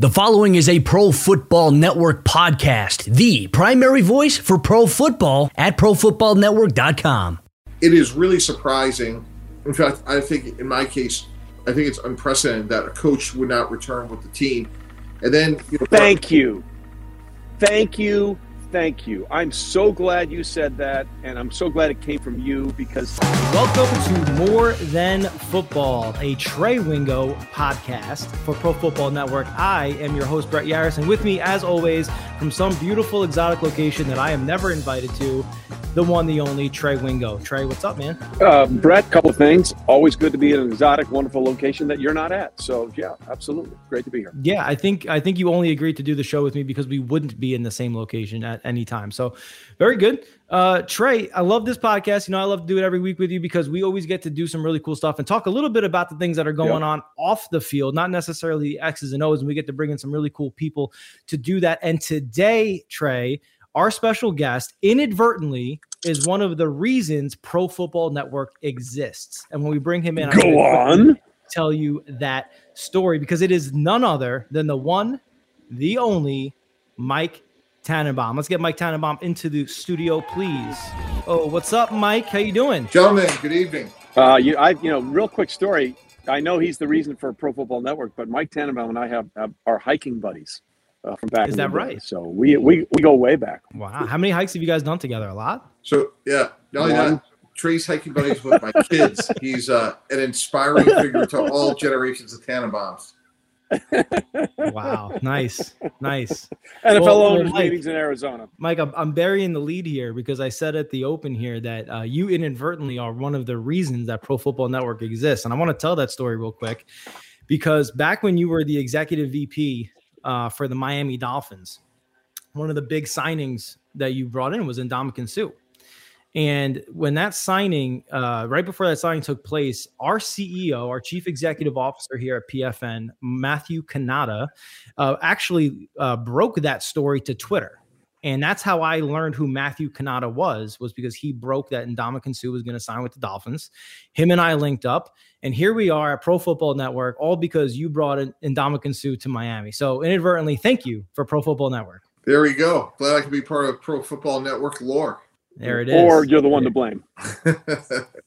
The following is a Pro Football Network podcast, the primary voice for pro football at profootballnetwork.com. It is really surprising. In fact, I think in my case, I think it's unprecedented that a coach would not return with the team. And then, you know, thank you. Thank you thank you. I'm so glad you said that, and I'm so glad it came from you because. Welcome to More Than Football, a Trey Wingo podcast for Pro Football Network. I am your host, Brett Yaris, and with me, as always, from some beautiful exotic location that I am never invited to, the one, the only Trey Wingo. Trey, what's up, man? Uh, Brett, couple things. Always good to be in an exotic, wonderful location that you're not at. So yeah, absolutely, great to be here. Yeah, I think I think you only agreed to do the show with me because we wouldn't be in the same location at any time. So very good. Uh, Trey, I love this podcast. You know, I love to do it every week with you because we always get to do some really cool stuff and talk a little bit about the things that are going yep. on off the field, not necessarily the X's and O's. And we get to bring in some really cool people to do that. And today, Trey, our special guest inadvertently is one of the reasons Pro Football Network exists. And when we bring him in, go on tell you that story because it is none other than the one, the only Mike Tannenbaum. Let's get Mike Tannenbaum into the studio, please. Oh, what's up, Mike? How you doing, gentlemen? Good evening. Uh, you, I, you know, real quick story. I know he's the reason for Pro Football Network, but Mike Tannenbaum and I have, have are hiking buddies uh, from back. Is that right? So we, we we go way back. Wow, how many hikes have you guys done together? A lot. So yeah, not only that, Trey's hiking buddies with my kids. He's uh, an inspiring figure to all generations of Tannenbaums. Wow, nice, nice. NFL well, owners Mike, meetings in Arizona. Mike, I'm, I'm, burying the lead here because I said at the open here that uh, you inadvertently are one of the reasons that Pro Football Network exists, and I want to tell that story real quick because back when you were the executive VP uh, for the Miami Dolphins. One of the big signings that you brought in was Ndamukong Suh. And when that signing, uh, right before that signing took place, our CEO, our chief executive officer here at PFN, Matthew Kanata, uh, actually uh, broke that story to Twitter. And that's how I learned who Matthew Kanata was, was because he broke that Ndamukong Suh was going to sign with the Dolphins. Him and I linked up, and here we are at Pro Football Network, all because you brought Ndamukong Suh to Miami. So inadvertently, thank you for Pro Football Network. There we go. Glad I could be part of Pro Football Network lore. There it is. Or you're the one to blame.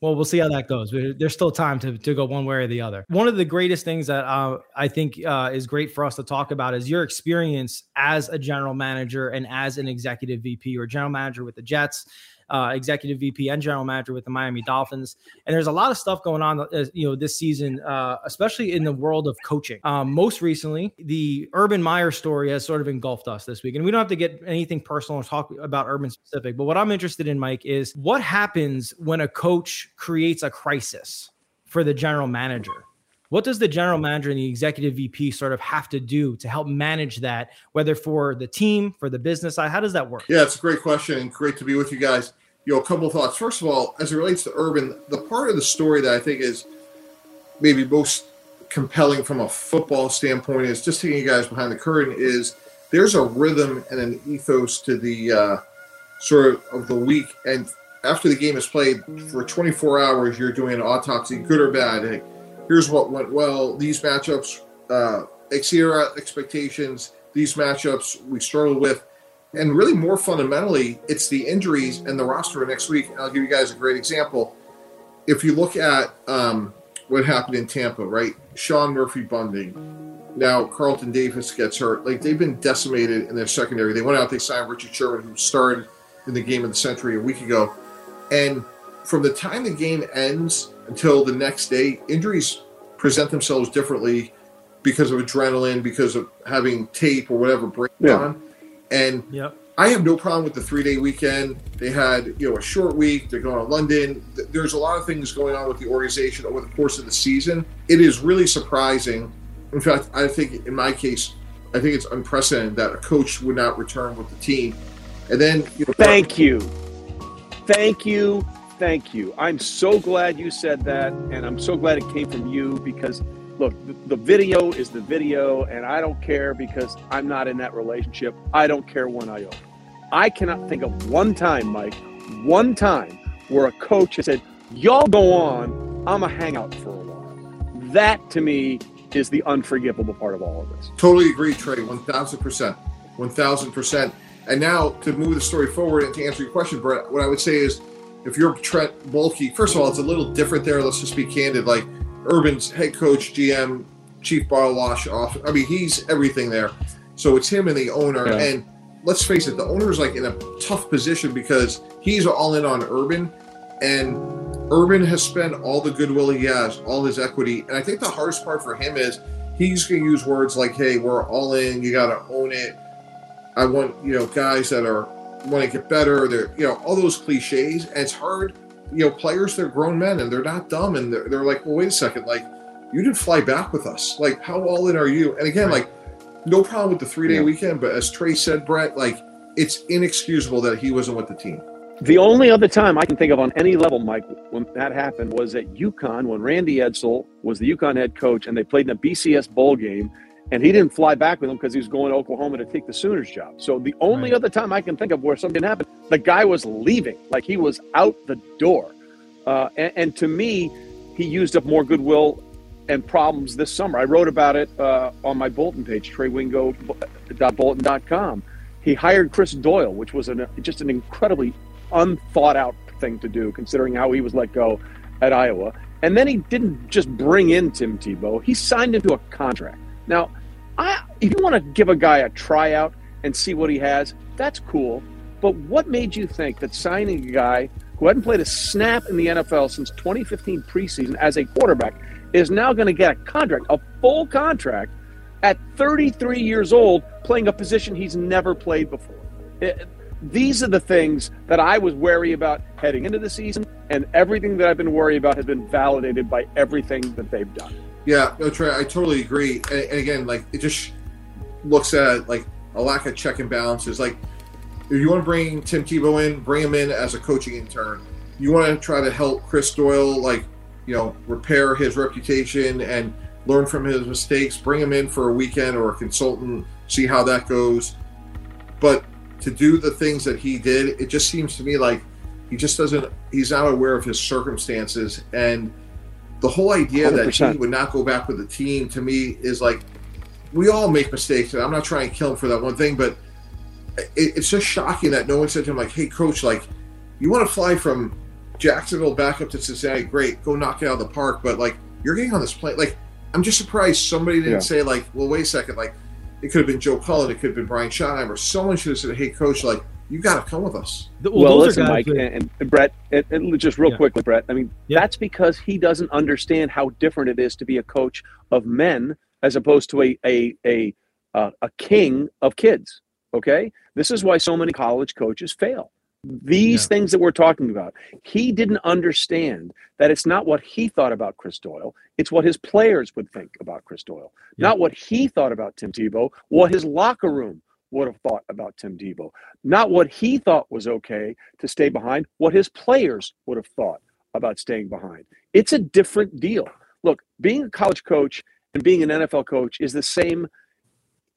well, we'll see how that goes. There's still time to, to go one way or the other. One of the greatest things that uh, I think uh, is great for us to talk about is your experience as a general manager and as an executive VP or general manager with the Jets uh, executive VP and general manager with the Miami Dolphins. And there's a lot of stuff going on, uh, you know, this season, uh, especially in the world of coaching. Um, most recently, the Urban Meyer story has sort of engulfed us this week, and we don't have to get anything personal or talk about Urban specific. But what I'm interested in, Mike, is what happens when a coach creates a crisis for the general manager. What does the general manager and the executive VP sort of have to do to help manage that, whether for the team, for the business side? How does that work? Yeah, it's a great question and great to be with you guys you know, a couple of thoughts. First of all, as it relates to Urban, the part of the story that I think is maybe most compelling from a football standpoint is just taking you guys behind the curtain is there's a rhythm and an ethos to the uh, sort of, of the week. And after the game is played for 24 hours, you're doing an autopsy, good or bad. Here's what went well. These matchups uh, exceed our expectations. These matchups we struggled with and really, more fundamentally, it's the injuries and the roster next week. I'll give you guys a great example. If you look at um, what happened in Tampa, right? Sean Murphy Bunting. Now Carlton Davis gets hurt. Like they've been decimated in their secondary. They went out, they signed Richard Sherman, who started in the game of the century a week ago. And from the time the game ends until the next day, injuries present themselves differently because of adrenaline, because of having tape or whatever break yeah. on. And yep. I have no problem with the three day weekend. They had, you know, a short week. They're going to London. There's a lot of things going on with the organization over the course of the season. It is really surprising. In fact, I think in my case, I think it's unprecedented that a coach would not return with the team. And then, you know, thank you, thank you, thank you. I'm so glad you said that, and I'm so glad it came from you because look, the, video is the video, and I don't care because I'm not in that relationship. I don't care one iota. I cannot think of one time, Mike, one time where a coach has said, Y'all go on, I'm a hangout for a while. That to me is the unforgivable part of all of this. Totally agree, Trey. One thousand percent. One thousand percent. And now to move the story forward and to answer your question, Brett, what I would say is if you're Trent Baalke, first of all, it's a little different there. Let's just be candid. Like Urban's head coach, GM, chief bottle wash off. I mean, he's everything there. So it's him and the owner. Yeah. And let's face it, the owner's like in a tough position because he's all in on Urban. And Urban has spent all the goodwill he has, all his equity. And I think the hardest part for him is he's going to use words like, hey, we're all in. You got to own it. I want, you know, guys that are want to get better. They're, you know, all those cliches. And it's hard. You know, players, they're grown men and they're not dumb. And they're, they're like, well, wait a second. Like, you didn't fly back with us. Like, how all in are you? And again, right. like, no problem with the three day yeah. weekend. But as Trey said, Brett, like, it's inexcusable that he wasn't with the team. The only other time I can think of on any level, Mike, when that happened was at UConn when Randy Edsall was the UConn head coach and they played in a BCS bowl game and he didn't fly back with him because he was going to Oklahoma to take the Sooners job. So the only right. other time I can think of where something happened, the guy was leaving, like he was out the door. Uh, and, and, to me, he used up more goodwill and problems this summer. I wrote about it uh, on my bulletin page, treywingo.bulletin.com. He hired Chris Doyle, which was an, just an incredibly unthought out thing to do, considering how he was let go at Iowa. And then he didn't just bring in Tim Tebow; he signed into a contract. Now, I, if you want to give a guy a tryout and see what he has, that's cool. But what made you think that signing a guy who hadn't played a snap in the NFL since 2015 preseason as a quarterback is now going to get a contract, a full contract, at 33 years old, playing a position he's never played before? It, these are the things that I was wary about heading into the season, and everything that I've been worried about has been validated by everything that they've done. Yeah, no, Trey, I totally agree. And, and again, like it just looks at like a lack of check and balances. Like if you want to bring Tim Tebow in, bring him in as a coaching intern. You want to try to help Chris Doyle, like you know, repair his reputation and learn from his mistakes. Bring him in for a weekend or a consultant, see how that goes. But to do the things that he did, it just seems to me like he just doesn't. He's not aware of his circumstances, and the whole idea 100%. that he would not go back with the team to me is like we all make mistakes, and I'm not trying to kill him for that one thing, but it, it's just shocking that no one said to him like, "Hey, coach, like you want to fly from Jacksonville back up to Cincinnati? Great, go knock it out of the park." But like you're getting on this plane, like I'm just surprised somebody didn't yeah. say like, "Well, wait a second, like." It could have been Joe Cullen. It could have been Brian Schottenheimer. Someone should have said, "Hey, coach, like you got to come with us." Well, well listen, Mike and, and, Brett, and, and, just real yeah. quickly, Brett. I mean, yeah. that's because he doesn't understand how different it is to be a coach of men as opposed to a a a uh, a king of kids. Okay, this is why so many college coaches fail. These yeah. things that we're talking about, he didn't understand that it's not what he thought about Chris Doyle, it's what his players would think about Chris Doyle. Yeah. Not what he thought about Tim Tebow, what his locker room would have thought about Tim Tebow. Not what he thought was okay to stay behind, what his players would have thought about staying behind. It's a different deal. Look, being a college coach and being an NFL coach is the same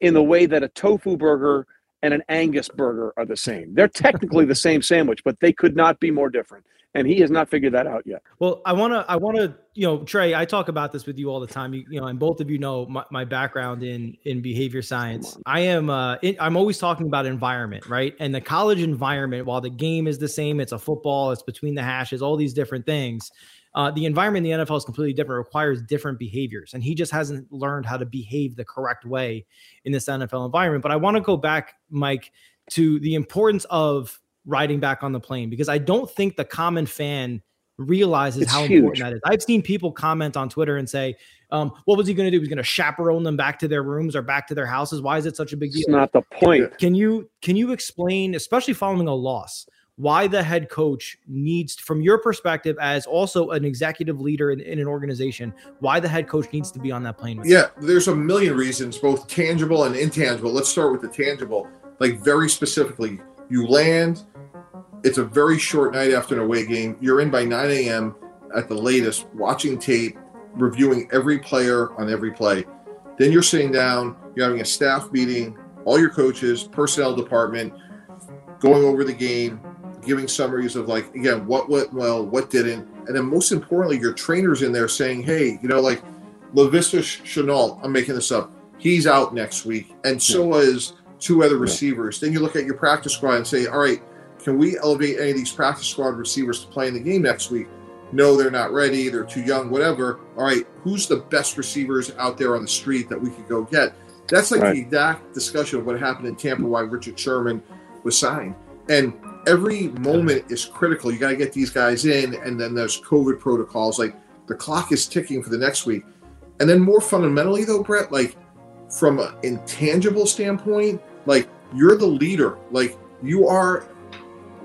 in the way that a tofu burger and an Angus burger are the same. They're technically the same sandwich, but they could not be more different. And he has not figured that out yet. Well, I want to, I want to, you know, Trey, I talk about this with you all the time. You, you know, and both of you know my, my background in in behavior science. I am, uh, it, I'm always talking about environment, right? And the college environment, while the game is the same, it's a football, it's between the hashes, all these different things uh, the environment in the NFL is completely different, requires different behaviors. And he just hasn't learned how to behave the correct way in this NFL environment. But I want to go back, Mike, to the importance of riding back on the plane because I don't think the common fan realizes it's how huge. important that is. I've seen people comment on Twitter and say, um, what was he going to do? He's going to chaperone them back to their rooms or back to their houses. Why is it such a big deal? It's not the point. Can you can you explain, especially following a loss? Why the head coach needs, from your perspective, as also an executive leader in, in, an organization, why the head coach needs to be on that plane. yeah, there's a million reasons, both tangible and intangible. Let's start with the tangible. Like very specifically, you land. It's a very short night after an away game. You're in by 9 a.m. at the latest, watching tape, reviewing every player on every play. Then you're sitting down. You're having a staff meeting. All your coaches, personnel department, going over the game, giving summaries of like again what went well, what didn't, and then most importantly, your trainers in there saying, hey, you know, like Laviska Shenault, I'm making this up. He's out next week, and so yeah. is two other receivers. Yeah. Then you look at your practice squad and say, all right, can we elevate any of these practice squad receivers to play in the game next week? No, they're not ready. They're too young, whatever. All right, who's the best receivers out there on the street that we could go get? That's like right. the exact discussion of what happened in Tampa, why Richard Sherman was signed. And every moment is critical. You got to get these guys in, and then there's COVID protocols. Like the clock is ticking for the next week. And then more fundamentally, though, Brett, like from an intangible standpoint, like you're the leader. Like you are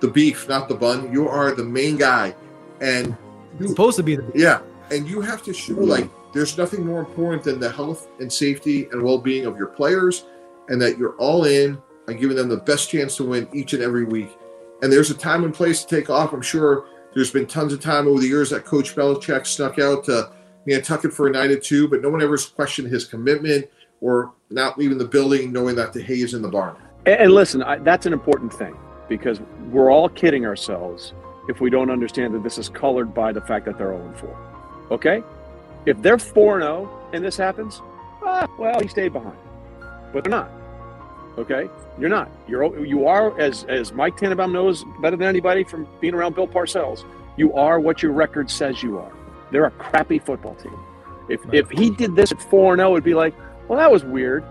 the beef, not the bun. You are the main guy, and you're supposed to be the beef. yeah. And you have to show like there's nothing more important than the health and safety and well-being of your players, and that you're all in and giving them the best chance to win each and every week. And there's a time and place to take off. I'm sure there's been tons of time over the years that Coach Belichick snuck out to Nantucket for a night or two, but no one ever questioned his commitment or not leaving the building knowing that the hay is in the barn. And, listen, I, that's an important thing because we're all kidding ourselves if we don't understand that this is colored by the fact that they're 0 4. Okay? If they're 4 0 and this happens, ah, well, he stayed behind. But they're not. Okay? You're not. You're you are as as Mike Tannenbaum knows better than anybody from being around Bill Parcells. You are what your record says you are. They're a crappy football team. If right. if he did this at four and zero, oh, it'd be like, well, that was weird,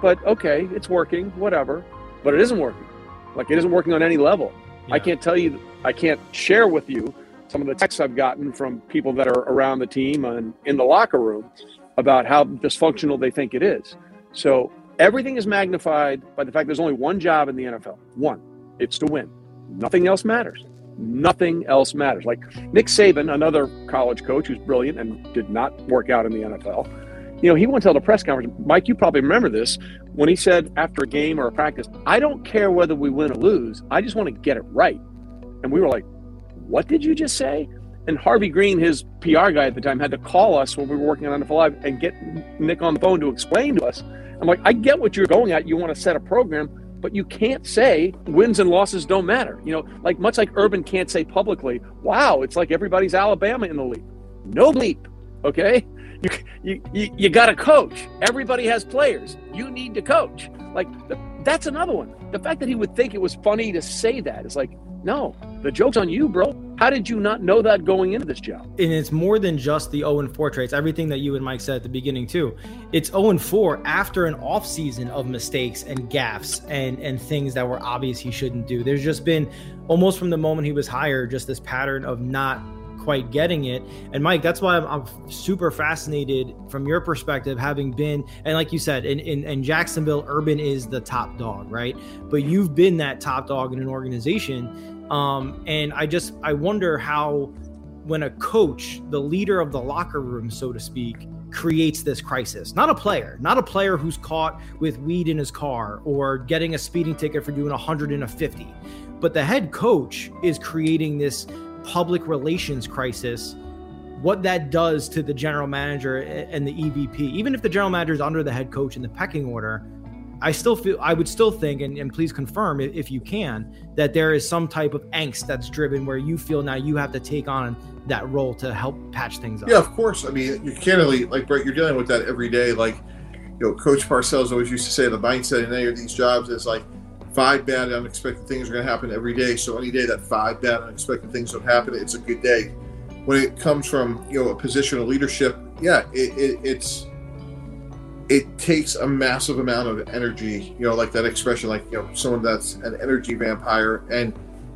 but okay, it's working, whatever. But it isn't working. Like it isn't working on any level. Yeah. I can't tell you. I can't share with you some of the texts I've gotten from people that are around the team and in the locker room about how dysfunctional they think it is. So everything is magnified by the fact there's only one job in the NFL. One. It's to win. Nothing else matters. Nothing else matters. Like Nick Saban, another college coach who's brilliant and did not work out in the NFL, you know, he once held a press conference. Mike, you probably remember this when he said after a game or a practice, I don't care whether we win or lose. I just want to get it right. And we were like, what did you just say? And Harvey Greene, his PR guy at the time, had to call us when we were working on NFL Live and get Nick on the phone to explain to us. I'm like, I get what you're going at. You want to set a program, but you can't say wins and losses don't matter. You know, like much like Urban can't say publicly, wow, it's like everybody's Alabama in the league. No bleep. Okay. You, you, you, you got to coach. Everybody has players. You need to coach. Like, that's another one. The fact that he would think it was funny to say that is like, no, the joke's on you, bro. How did you not know that going into this job? And it's more than just the 0 4 traits, everything that you and Mike said at the beginning, too. It's 0 4 after an off season of mistakes and gaffes and, and things that were obvious he shouldn't do. There's just been almost from the moment he was hired, just this pattern of not quite getting it. And Mike, that's why I'm, I'm, super fascinated from your perspective, having been, and like you said, in, in, in Jacksonville, Urban is the top dog, right? But you've been that top dog in an organization. Um, and I just, I wonder how, when a coach, the leader of the locker room, so to speak, creates this crisis. Not a player, not a player who's caught with weed in his car or getting a speeding ticket for doing 100 and a 50. But the head coach is creating this public relations crisis, what that does to the general manager and the EVP, even if the general manager is under the head coach in the pecking order, I still feel I would still think, and, and please confirm if you can, that there is some type of angst that's driven where you feel now you have to take on that role to help patch things up. Yeah, of course. I mean, you can't really like Brett. You're dealing with that every day. Like, you know, Coach Parcells always used to say, the mindset in any of these jobs is like five bad unexpected things are going to happen every day. So any day that five bad unexpected things don't happen, it's a good day. When it comes from you know a position of leadership, yeah, it, it, it's it takes a massive amount of energy. You know, like that expression, like you know, someone that's an energy vampire, and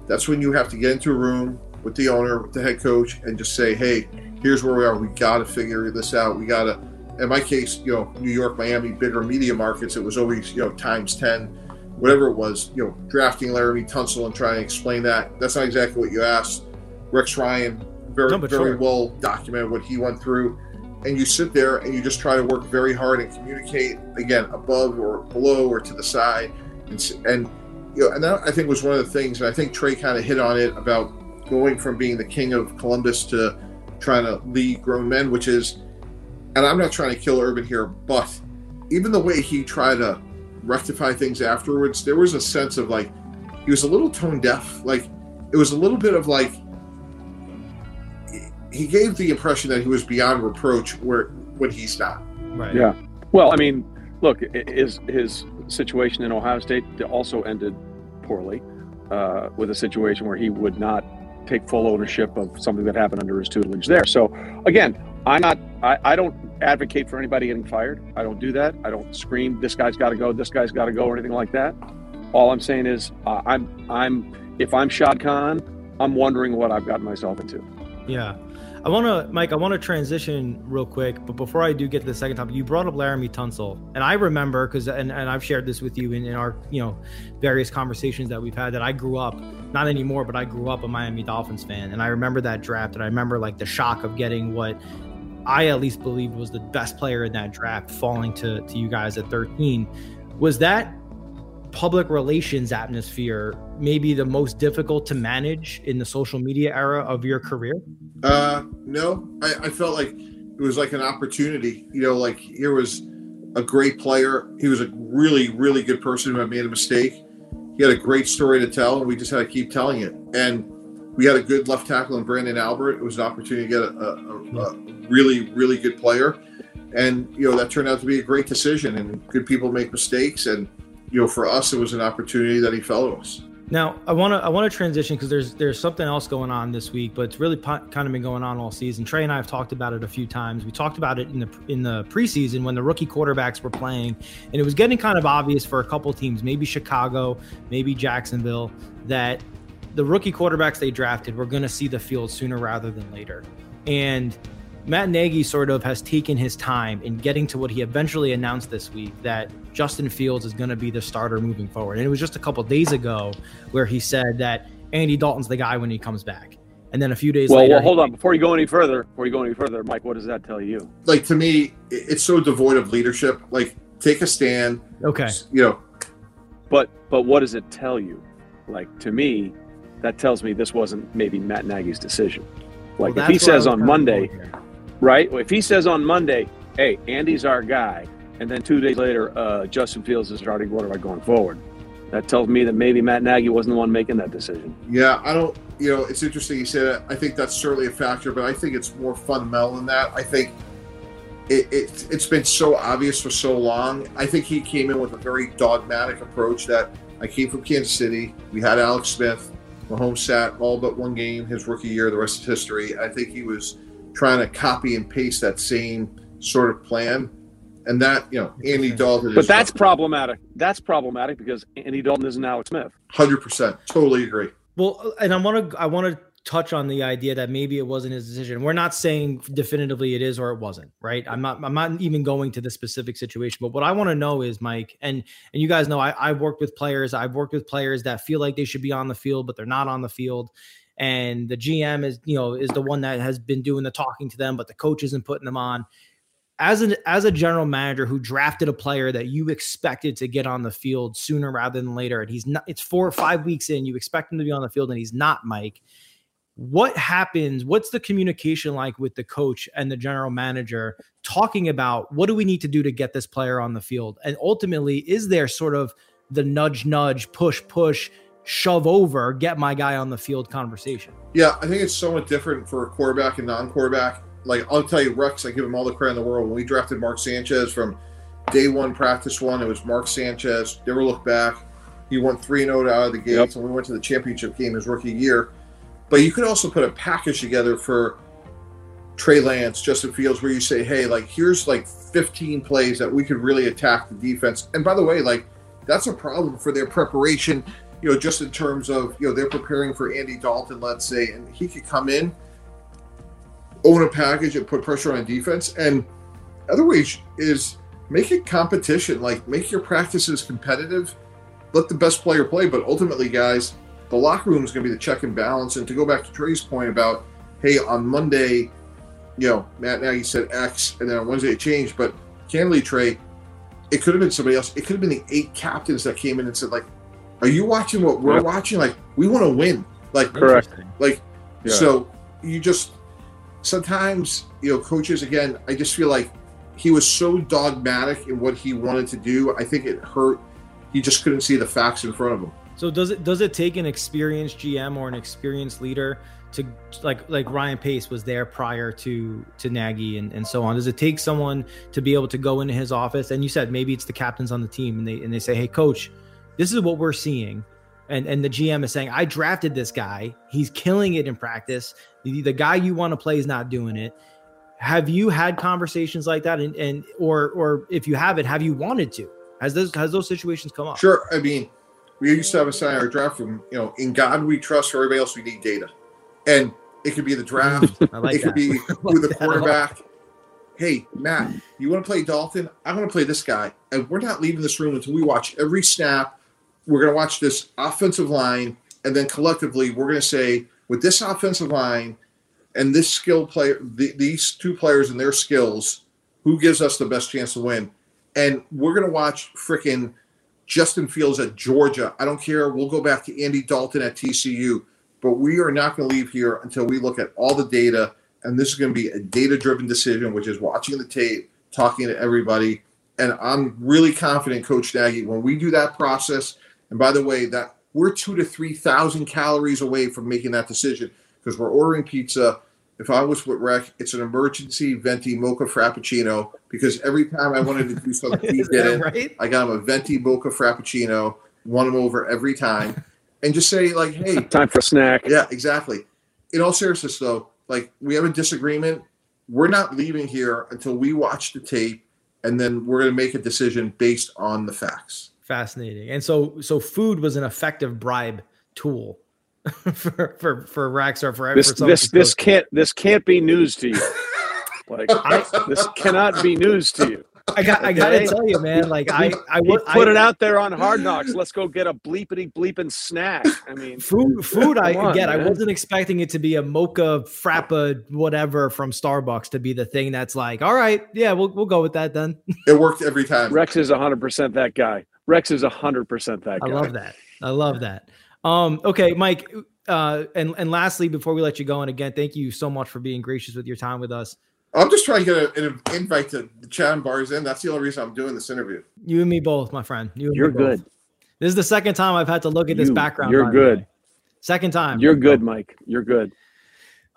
that's when you have to get into a room with the owner, with the head coach, and just say, hey, here's where we are. We got to figure this out. We got to. In my case, you know, New York, Miami, bigger media markets, it was always you know times ten whatever it was, you know, drafting Laremy Tunsil and trying to explain that. That's not exactly what you asked. Rex Ryan, very, no, very sure. well documented what he went through. And you sit there and you just try to work very hard and communicate again above or below or to the side. And, and you know, and that I think was one of the things, and I think Trey kind of hit on it about going from being the king of Columbus to trying to lead grown men, which is, and I'm not trying to kill Urban here, but even the way he tried to rectify things afterwards, there was a sense of like he was a little tone deaf. Like it was a little bit of like he gave the impression that he was beyond reproach, where when he's not. Right. Yeah. Well, I mean, look, his his situation in Ohio State also ended poorly, uh, with a situation where he would not take full ownership of something that happened under his tutelage there. So again, I'm not. I, I don't advocate for anybody getting fired. I don't do that. I don't scream this guy's got to go, this guy's got to go, or anything like that. All I'm saying is, uh, I'm I'm if I'm Shad Khan, I'm wondering what I've gotten myself into. Yeah. I want to, Mike, I want to transition real quick, but before I do get to the second topic, you brought up Laremy Tunsil. And I remember, because, and, and I've shared this with you in, in our, you know, various conversations that we've had, that I grew up, not anymore, but I grew up a Miami Dolphins fan. And I remember that draft, and I remember like the shock of getting what I at least believed was the best player in that draft falling to, to you guys at 13. Was that public relations atmosphere maybe the most difficult to manage in the social media era of your career? Uh, no, I, I felt like it was like an opportunity. You know, like here was a great player. He was a really, really good person who had made a mistake. He had a great story to tell, and we just had to keep telling it. And we had a good left tackle in Branden Albert. It was an opportunity to get a, a, a really, really good player. And, you know, that turned out to be a great decision. And good people make mistakes. And, you know, for us, it was an opportunity that he to us. Now, I want to I want to transition because there's there's something else going on this week, but it's really po- kind of been going on all season. Trey and I have talked about it a few times. We talked about it in the in the preseason when the rookie quarterbacks were playing, and it was getting kind of obvious for a couple teams, maybe Chicago, maybe Jacksonville, that the rookie quarterbacks they drafted were going to see the field sooner rather than later. And Matt Nagy sort of has taken his time in getting to what he eventually announced this week that Justin Fields is going to be the starter moving forward. And it was just a couple days ago where he said that Andy Dalton's the guy when he comes back. And then a few days well, later. Well, hold on. Before you go any further, before you go any further, Mike, what does that tell you? Like, to me, it's so devoid of leadership. Like, take a stand. Okay. You know. But but what does it tell you? Like to me, that tells me this wasn't maybe Matt Nagy's decision. Like well, if he says on Monday, right? If he says on Monday, "Hey, Andy's our guy," and then two days later, uh, Justin Fields is starting quarterback going forward, that tells me that maybe Matt Nagy wasn't the one making that decision. Yeah, I don't. You know, it's interesting you say that. I think that's certainly a factor, but I think it's more fundamental than that. I think it, it, it's been so obvious for so long. I think he came in with a very dogmatic approach that I came from Kansas City. We had Alex Smith. Mahomes sat all but one game his rookie year. The rest is history. I think he was trying to copy and paste that same sort of plan. And that, you know, Andy Dalton. But that's problematic. That's problematic because Andy Dalton isn't Alex Smith. Hundred percent, totally agree. Well, and I want to, I want to touch on the idea that maybe it wasn't his decision. We're not saying definitively it is or it wasn't, right? I'm not I'm not even going to the specific situation, but what I want to know is Mike and and you guys know I I've worked with players, I've worked with players that feel like they should be on the field but they're not on the field and the GM is, you know, is the one that has been doing the talking to them but the coach isn't putting them on. As an as a general manager who drafted a player that you expected to get on the field sooner rather than later and he's not it's 4 or 5 weeks in, you expect him to be on the field and he's not, Mike what happens what's the communication like with the coach and the general manager talking about what do we need to do to get this player on the field and ultimately is there sort of the nudge nudge push push shove over get my guy on the field conversation. Yeah i think it's somewhat different for a quarterback and non-quarterback. Like i'll tell you rex i give him all the credit in the world. When we drafted mark sanchez from day one practice one it was mark sanchez. Never look back. He won 3-0 out of the gates. Yep. and we went to the championship game his rookie year. But you could also put a package together for Trey Lance, Justin Fields, where you say, hey, like, here's like 15 plays that we could really attack the defense. And by the way, like, that's a problem for their preparation, you know, just in terms of, you know, they're preparing for Andy Dalton, let's say, and he could come in, own a package, and put pressure on defense. And other ways is make it competition, like, make your practices competitive, let the best player play. But ultimately, guys, the locker room is going to be the check and balance. And to go back to Trey's point about, hey, on Monday, you know, Matt Nagy said X, and then on Wednesday it changed. But candidly, Trey, it could have been somebody else. It could have been the eight captains that came in and said, like, "Are you watching what we're yep. watching? Like, we want to win." Like, correct. Like, yeah. so you just sometimes, you know, coaches again. I just feel like he was so dogmatic in what he wanted to do. I think it hurt. He just couldn't see the facts in front of him. So does it does it take an experienced GM or an experienced leader to like like Ryan Pace was there prior to to Nagy and, and so on? Does it take someone to be able to go into his office and you said maybe it's the captains on the team and they and they say, Hey coach, this is what we're seeing. And and the GM is saying, I drafted this guy. He's killing it in practice. The, the guy you want to play is not doing it. Have you had conversations like that? And, and or or if you haven't, have you wanted to? Has those has those situations come up? Sure. I mean, we used to have a sign our draft room, you know, in God we trust, for everybody else we need data. And it could be the draft, like it could be who the quarterback. Hey, Matt, you want to play Dalton? I want to play this guy. And we're not leaving this room until we watch every snap. We're going to watch this offensive line. And then collectively, we're going to say, with this offensive line and this skill player, the, these two players and their skills, who gives us the best chance to win? And we're going to watch freaking Justin Fields at Georgia. I don't care. We'll go back to Andy Dalton at TCU but we are not going to leave here until we look at all the data. And this is going to be a data driven decision, which is watching the tape, talking to everybody. And I'm really confident, Coach Nagy, when we do that process, and by the way, that we're two to 3,000 calories away from making that decision because we're ordering pizza. If I was with Rex, it's an emergency venti mocha frappuccino because every time I wanted to do something, he did it. Right? I got him a venti mocha frappuccino, won him over every time and just say like, "Hey, time for a snack." Yeah, exactly. In all seriousness, though, like we have a disagreement. We're not leaving here until we watch the tape, and then we're going to make a decision based on the facts. Fascinating. And so, so food was an effective bribe tool for for for Rex or for this. For this this can't this can't be news to you. like I, this cannot be news to you. I got. I got to tell you, man. Like I, I would put I, it out there on Hard Knocks. Let's go get a bleepity bleeping snack. I mean, food. Food. I on, get. Man. I wasn't expecting it to be a mocha frappa whatever from Starbucks to be the thing that's like, all right, yeah, we'll we'll go with that then. It worked every time. Rex is hundred percent that guy. Rex is hundred percent that guy. I love that. I love that. Um. Okay, Mike. Uh. And and lastly, before we let you go, and again, thank you so much for being gracious with your time with us. I'm just trying to get an invite to the Chan Bars in. That's the only reason I'm doing this interview. You and me both, my friend. You You're good. This is the second time I've had to look at this you, background. You're good. Second time. You're good, Mike. You're good.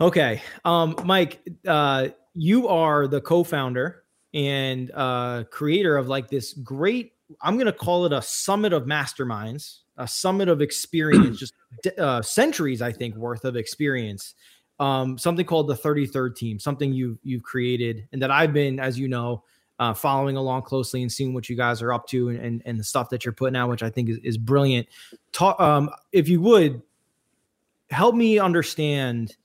Okay. Um, Mike, uh, you are the co-founder and uh, creator of like this great, I'm going to call it a summit of masterminds, a summit of experience, just uh, centuries, I think, worth of experience um, something called the 33rd team, something you you've created, and that I've been, as you know, uh, following along closely and seeing what you guys are up to and, and, and the stuff that you're putting out, which I think is, is brilliant. Talk, um, if you would help me understand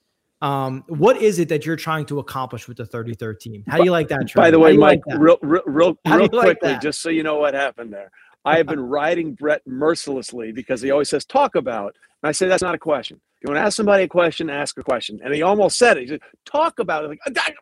um, what is it that you're trying to accomplish with the 33rd team? How do you like that? By the way, Mike, like real, real, real, real quickly, like just so you know what happened there. I have been riding Brett mercilessly because he always says, talk about. And I say, that's not a question. If you want to ask somebody a question, ask a question. And he almost said it. He said, talk about it. Like,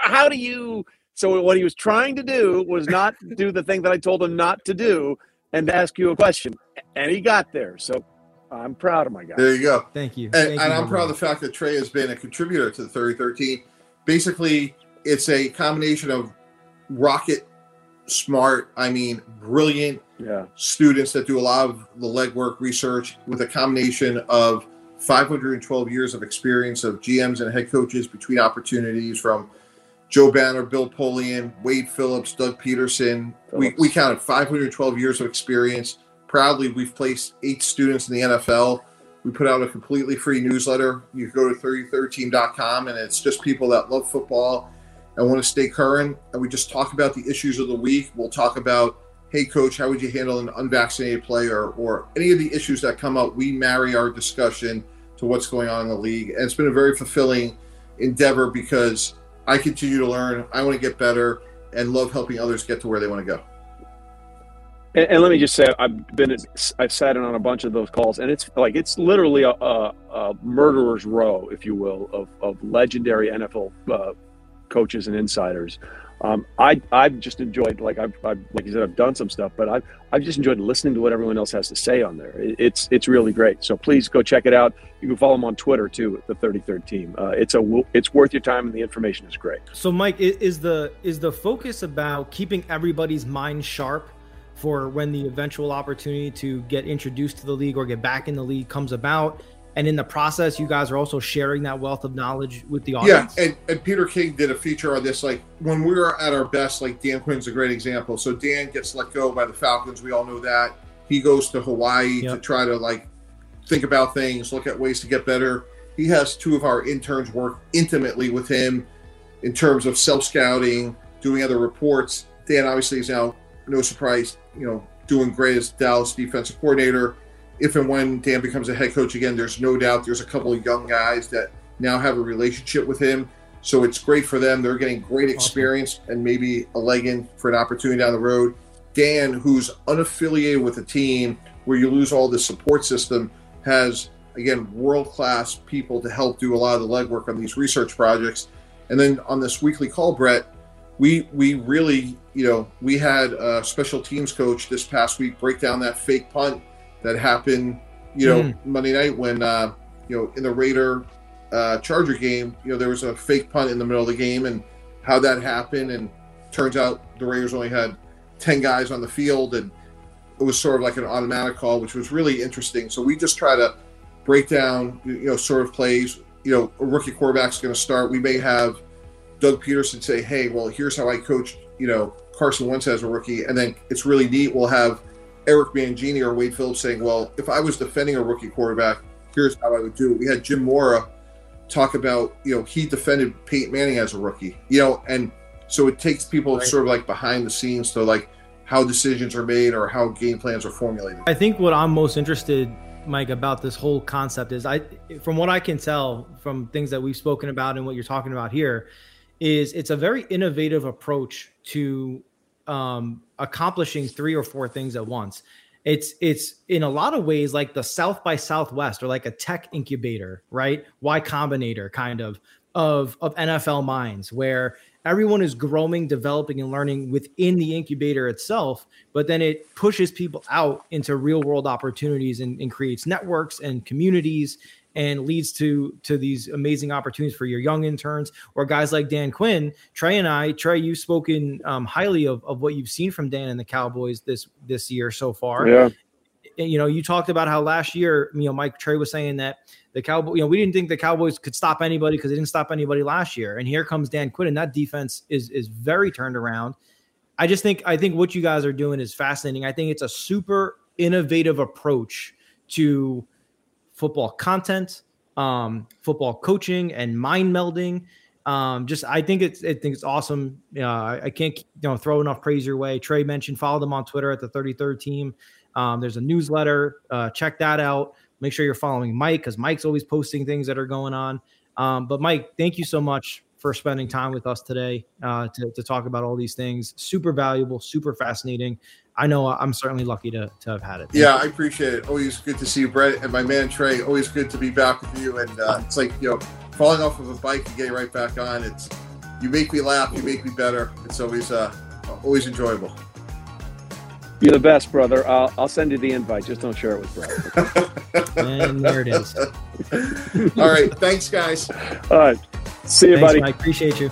how do you? So what he was trying to do was not do the thing that I told him not to do and ask you a question. And he got there. So I'm proud of my guy. There you go. Thank you. And, Thank and you, I'm proud of the fact that Trey has been a contributor to the 33rd Team. Basically, it's a combination of rocket smart, I mean, brilliant yeah. students that do a lot of the legwork research with a combination of 512 years of experience of GMs and head coaches between opportunities from Joe Banner, Bill Polian, Wade Phillips, Doug Pederson. We, we counted 512 years of experience. Proudly, we've placed eight students in the NFL. We put out a completely free newsletter. You go to 3013.com, and it's just people that love football and want to stay current. And we just talk about the issues of the week. We'll talk about, hey, coach, how would you handle an unvaccinated player or any of the issues that come up? We marry our discussion to what's going on in the league. And it's been a very fulfilling endeavor because I continue to learn. I want to get better and love helping others get to where they want to go. And, and, let me just say, I've been, I've sat in on a bunch of those calls, and it's like it's literally a, a, a murderer's row, if you will, of, of legendary NFL uh, coaches and insiders. Um, I I've just enjoyed like I've, I've, like you said I've done some stuff, but I've I've just enjoyed listening to what everyone else has to say on there. It, it's it's really great. So please go check it out. You can follow them on Twitter too, the 33rd team. Uh, it's a it's worth your time, and the information is great. So Mike, is the is the focus about keeping everybody's mind sharp for when the eventual opportunity to get introduced to the league or get back in the league comes about? and in the process, you guys are also sharing that wealth of knowledge with the audience. Yeah, and, and Peter King did a feature on this. Like when we were at our best, like Dan Quinn's a great example. So Dan gets let go by the Falcons. We all know that. He goes to Hawaii yep. to try to like think about things, look at ways to get better. He has two of our interns work intimately with him in terms of self scouting, doing other reports. Dan obviously is now, no surprise, you know, doing great as Dallas defensive coordinator. If and when Dan becomes a head coach again, there's no doubt there's a couple of young guys that now have a relationship with him. So it's great for them. They're getting great experience and maybe a leg in for an opportunity down the road. Dan, who's unaffiliated with a team where you lose all the support system, has again world class people to help do a lot of the legwork on these research projects. And then on this weekly call, Brett, we we really you know we had a special teams coach this past week break down that fake punt that happened you know mm. Monday night when uh, you know in the Raider uh, Charger game you know there was a fake punt in the middle of the game and how that happened. And turns out the Raiders only had ten guys on the field and it was sort of like an automatic call which was really interesting. So we just try to break down you know sort of plays. You know a rookie quarterback's going to start. We may have Doug Pederson say, "Hey, well, here's how I coached, you know, Carson Wentz as a rookie," and then it's really neat. We'll have Eric Mangini or Wade Phillips saying, "Well, if I was defending a rookie quarterback, here's how I would do it." We had Jim Mora talk about, you know, he defended Peyton Manning as a rookie, you know, and so it takes people right. sort of like behind the scenes to like how decisions are made or how game plans are formulated. I think what I'm most interested Mike, about this whole concept is I, from what I can tell from things that we've spoken about and what you're talking about here, is it's a very innovative approach to um, accomplishing three or four things at once. It's it's in a lot of ways like the South by Southwest or like a tech incubator, right? Y Combinator kind of of of NFL minds where everyone is growing, developing, and learning within the incubator itself, but then it pushes people out into real world opportunities and, and creates networks and communities and leads to to these amazing opportunities for your young interns or guys like Dan Quinn. Trey and I, Trey, you've spoken um, highly of, of what you've seen from Dan and the Cowboys this this year so far. Yeah. You know, you talked about how last year, you know, Mike Trey was saying that the Cowboy, you know, we didn't think the Cowboys could stop anybody because they didn't stop anybody last year. And here comes Dan Quinn, and that defense is is very turned around. I just think I think what you guys are doing is fascinating. I think it's a super innovative approach to football content, um, football coaching, and mind melding. Um, just I think it's I think it's awesome. Uh, I, I, can't you know throw enough praise your way. Trey mentioned follow them on Twitter at the 33rd team. Um, there's a newsletter. Uh, check that out. Make sure you're following Mike because Mike's always posting things that are going on. Um, but Mike, thank you so much for spending time with us today uh, to, to talk about all these things. Super valuable, super fascinating. I know I'm certainly lucky to, to have had it. Thank yeah, you. I appreciate it. Always good to see you, Brett, and my man Trey. Always good to be back with you. And uh, it's like you know, falling off of a bike and getting right back on. It's you make me laugh, you make me better. It's always uh, always enjoyable. You're the best, brother. I'll, I'll send you the invite. Just don't share it with Brett. and there it is. All right. Thanks, guys. All right. See you, Thanks, buddy. I appreciate you.